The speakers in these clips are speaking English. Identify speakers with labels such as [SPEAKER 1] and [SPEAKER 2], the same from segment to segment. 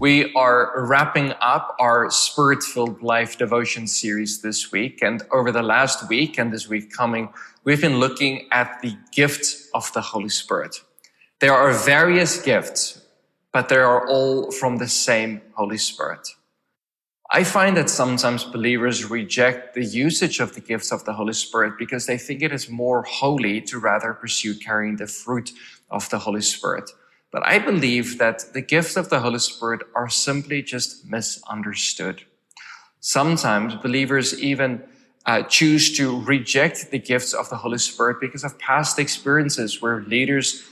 [SPEAKER 1] We are wrapping up our Spirit filled life devotion series this week. And over the last week and this week coming, we've been looking at the gift of the Holy Spirit. There are various gifts, but they are all from the same Holy Spirit. I find that sometimes believers reject the usage of the gifts of the Holy Spirit because they think it is more holy to rather pursue carrying the fruit of the Holy Spirit. But I believe that the gifts of the Holy Spirit are simply just misunderstood. Sometimes believers even uh, choose to reject the gifts of the Holy Spirit because of past experiences where leaders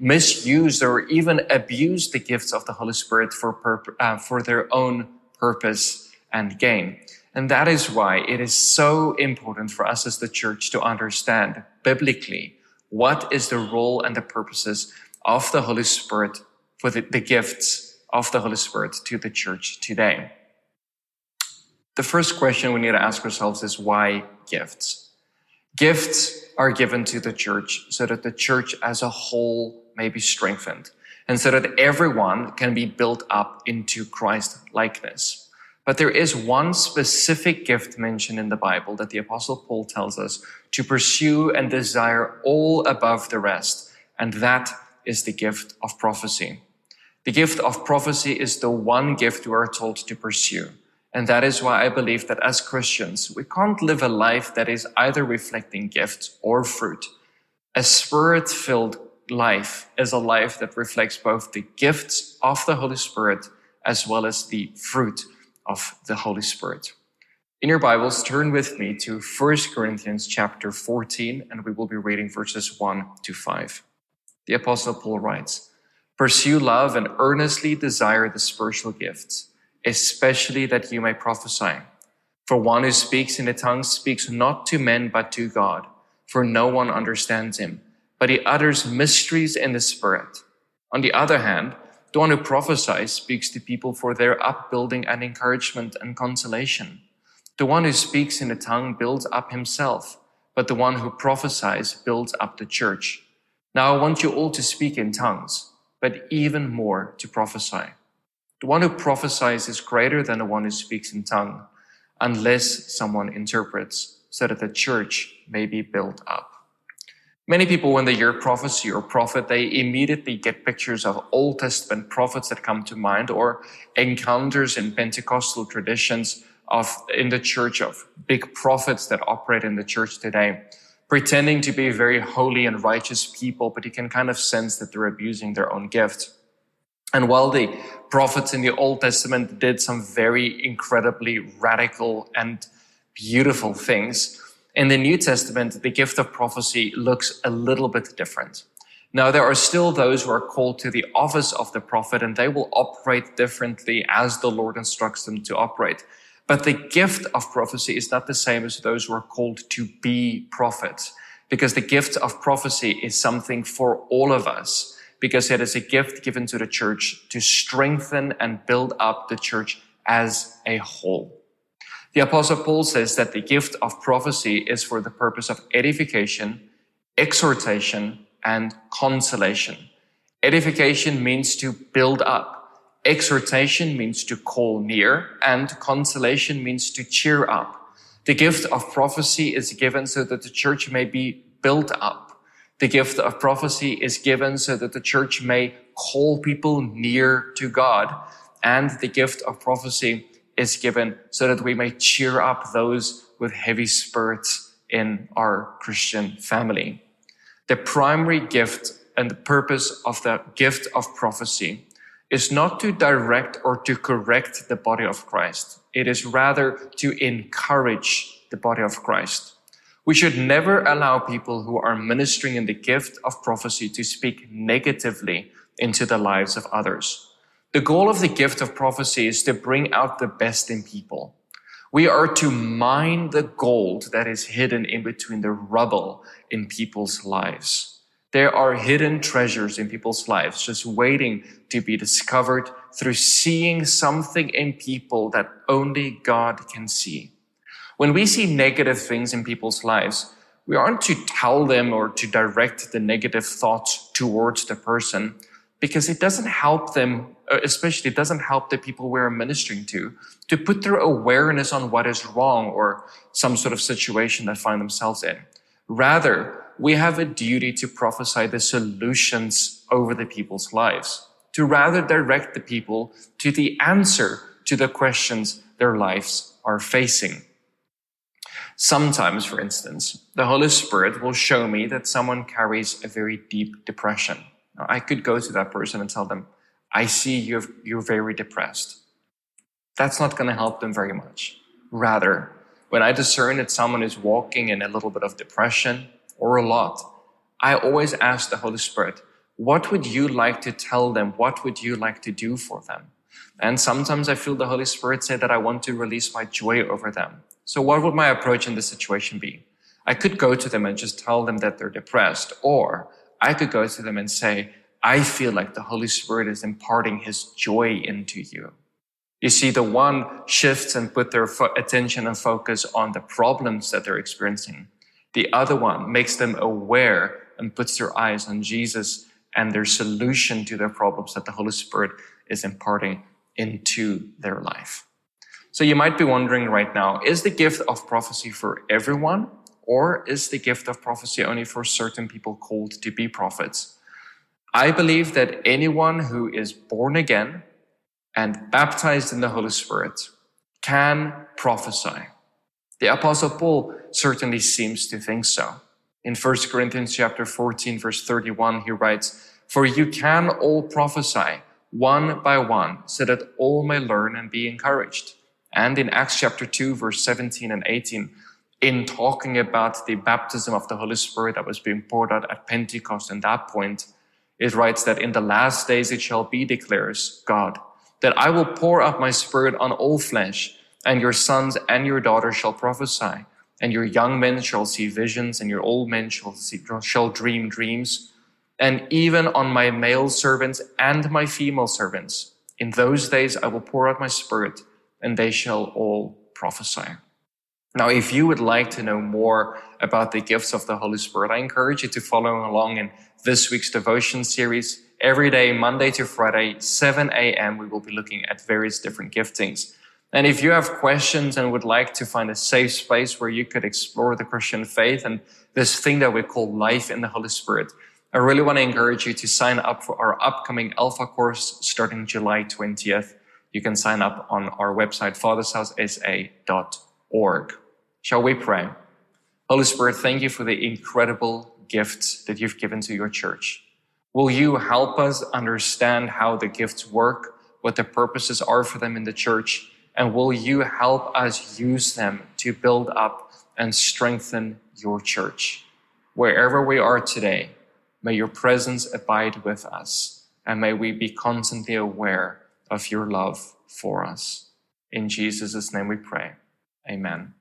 [SPEAKER 1] misused or even abused the gifts of the Holy Spirit for, uh, for their own purpose and gain. And that is why it is so important for us as the church to understand biblically what is the role and the purposes of the Holy Spirit for the, the gifts of the Holy Spirit to the church today. The first question we need to ask ourselves is why gifts? Gifts are given to the church so that the church as a whole may be strengthened and so that everyone can be built up into Christ likeness. But there is one specific gift mentioned in the Bible that the apostle Paul tells us to pursue and desire all above the rest. And that is the gift of prophecy. The gift of prophecy is the one gift we are told to pursue. And that is why I believe that as Christians, we can't live a life that is either reflecting gifts or fruit. A spirit filled life is a life that reflects both the gifts of the Holy Spirit as well as the fruit of the Holy Spirit. In your Bibles, turn with me to 1 Corinthians chapter 14, and we will be reading verses 1 to 5. The Apostle Paul writes, Pursue love and earnestly desire the spiritual gifts, especially that you may prophesy. For one who speaks in a tongue speaks not to men but to God, for no one understands him, but he utters mysteries in the Spirit. On the other hand, the one who prophesies speaks to people for their upbuilding and encouragement and consolation. The one who speaks in a tongue builds up himself, but the one who prophesies builds up the church. Now I want you all to speak in tongues, but even more to prophesy. The one who prophesies is greater than the one who speaks in tongue, unless someone interprets, so that the church may be built up. Many people, when they hear prophecy or prophet, they immediately get pictures of Old Testament prophets that come to mind or encounters in Pentecostal traditions of in the church of big prophets that operate in the church today pretending to be very holy and righteous people, but you can kind of sense that they're abusing their own gift. And while the prophets in the Old Testament did some very incredibly radical and beautiful things, in the New Testament, the gift of prophecy looks a little bit different. Now, there are still those who are called to the office of the prophet, and they will operate differently as the Lord instructs them to operate. But the gift of prophecy is not the same as those who are called to be prophets, because the gift of prophecy is something for all of us, because it is a gift given to the church to strengthen and build up the church as a whole. The apostle Paul says that the gift of prophecy is for the purpose of edification, exhortation, and consolation. Edification means to build up. Exhortation means to call near and consolation means to cheer up. The gift of prophecy is given so that the church may be built up. The gift of prophecy is given so that the church may call people near to God. And the gift of prophecy is given so that we may cheer up those with heavy spirits in our Christian family. The primary gift and the purpose of the gift of prophecy is not to direct or to correct the body of Christ. It is rather to encourage the body of Christ. We should never allow people who are ministering in the gift of prophecy to speak negatively into the lives of others. The goal of the gift of prophecy is to bring out the best in people. We are to mine the gold that is hidden in between the rubble in people's lives. There are hidden treasures in people's lives just waiting to be discovered through seeing something in people that only God can see. When we see negative things in people's lives, we aren't to tell them or to direct the negative thoughts towards the person because it doesn't help them uh, especially it doesn't help the people we're ministering to, to put their awareness on what is wrong or some sort of situation they find themselves in. Rather, we have a duty to prophesy the solutions over the people's lives, to rather direct the people to the answer to the questions their lives are facing. Sometimes, for instance, the Holy Spirit will show me that someone carries a very deep depression. Now, I could go to that person and tell them, I see you're, you're very depressed. That's not going to help them very much. Rather, when I discern that someone is walking in a little bit of depression or a lot, I always ask the Holy Spirit, what would you like to tell them? What would you like to do for them? And sometimes I feel the Holy Spirit say that I want to release my joy over them. So what would my approach in this situation be? I could go to them and just tell them that they're depressed, or I could go to them and say, I feel like the Holy Spirit is imparting his joy into you. You see, the one shifts and put their fo- attention and focus on the problems that they're experiencing. The other one makes them aware and puts their eyes on Jesus and their solution to their problems that the Holy Spirit is imparting into their life. So you might be wondering right now, is the gift of prophecy for everyone? Or is the gift of prophecy only for certain people called to be prophets? I believe that anyone who is born again and baptized in the Holy Spirit can prophesy. The apostle Paul certainly seems to think so. In 1 Corinthians chapter 14 verse 31 he writes, "For you can all prophesy one by one so that all may learn and be encouraged." And in Acts chapter 2 verse 17 and 18 in talking about the baptism of the Holy Spirit that was being poured out at Pentecost in that point, it writes that in the last days it shall be, declares God, that I will pour out my spirit on all flesh, and your sons and your daughters shall prophesy, and your young men shall see visions, and your old men shall see, shall dream dreams. And even on my male servants and my female servants, in those days I will pour out my spirit, and they shall all prophesy. Now, if you would like to know more about the gifts of the Holy Spirit, I encourage you to follow along in this week's devotion series. Every day, Monday to Friday, 7 a.m., we will be looking at various different giftings. And if you have questions and would like to find a safe space where you could explore the Christian faith and this thing that we call life in the Holy Spirit, I really want to encourage you to sign up for our upcoming Alpha course starting July 20th. You can sign up on our website, fathershouseSA.org. Shall we pray? Holy Spirit, thank you for the incredible gifts that you've given to your church. Will you help us understand how the gifts work, what the purposes are for them in the church, and will you help us use them to build up and strengthen your church? Wherever we are today, may your presence abide with us, and may we be constantly aware of your love for us. In Jesus' name we pray. Amen.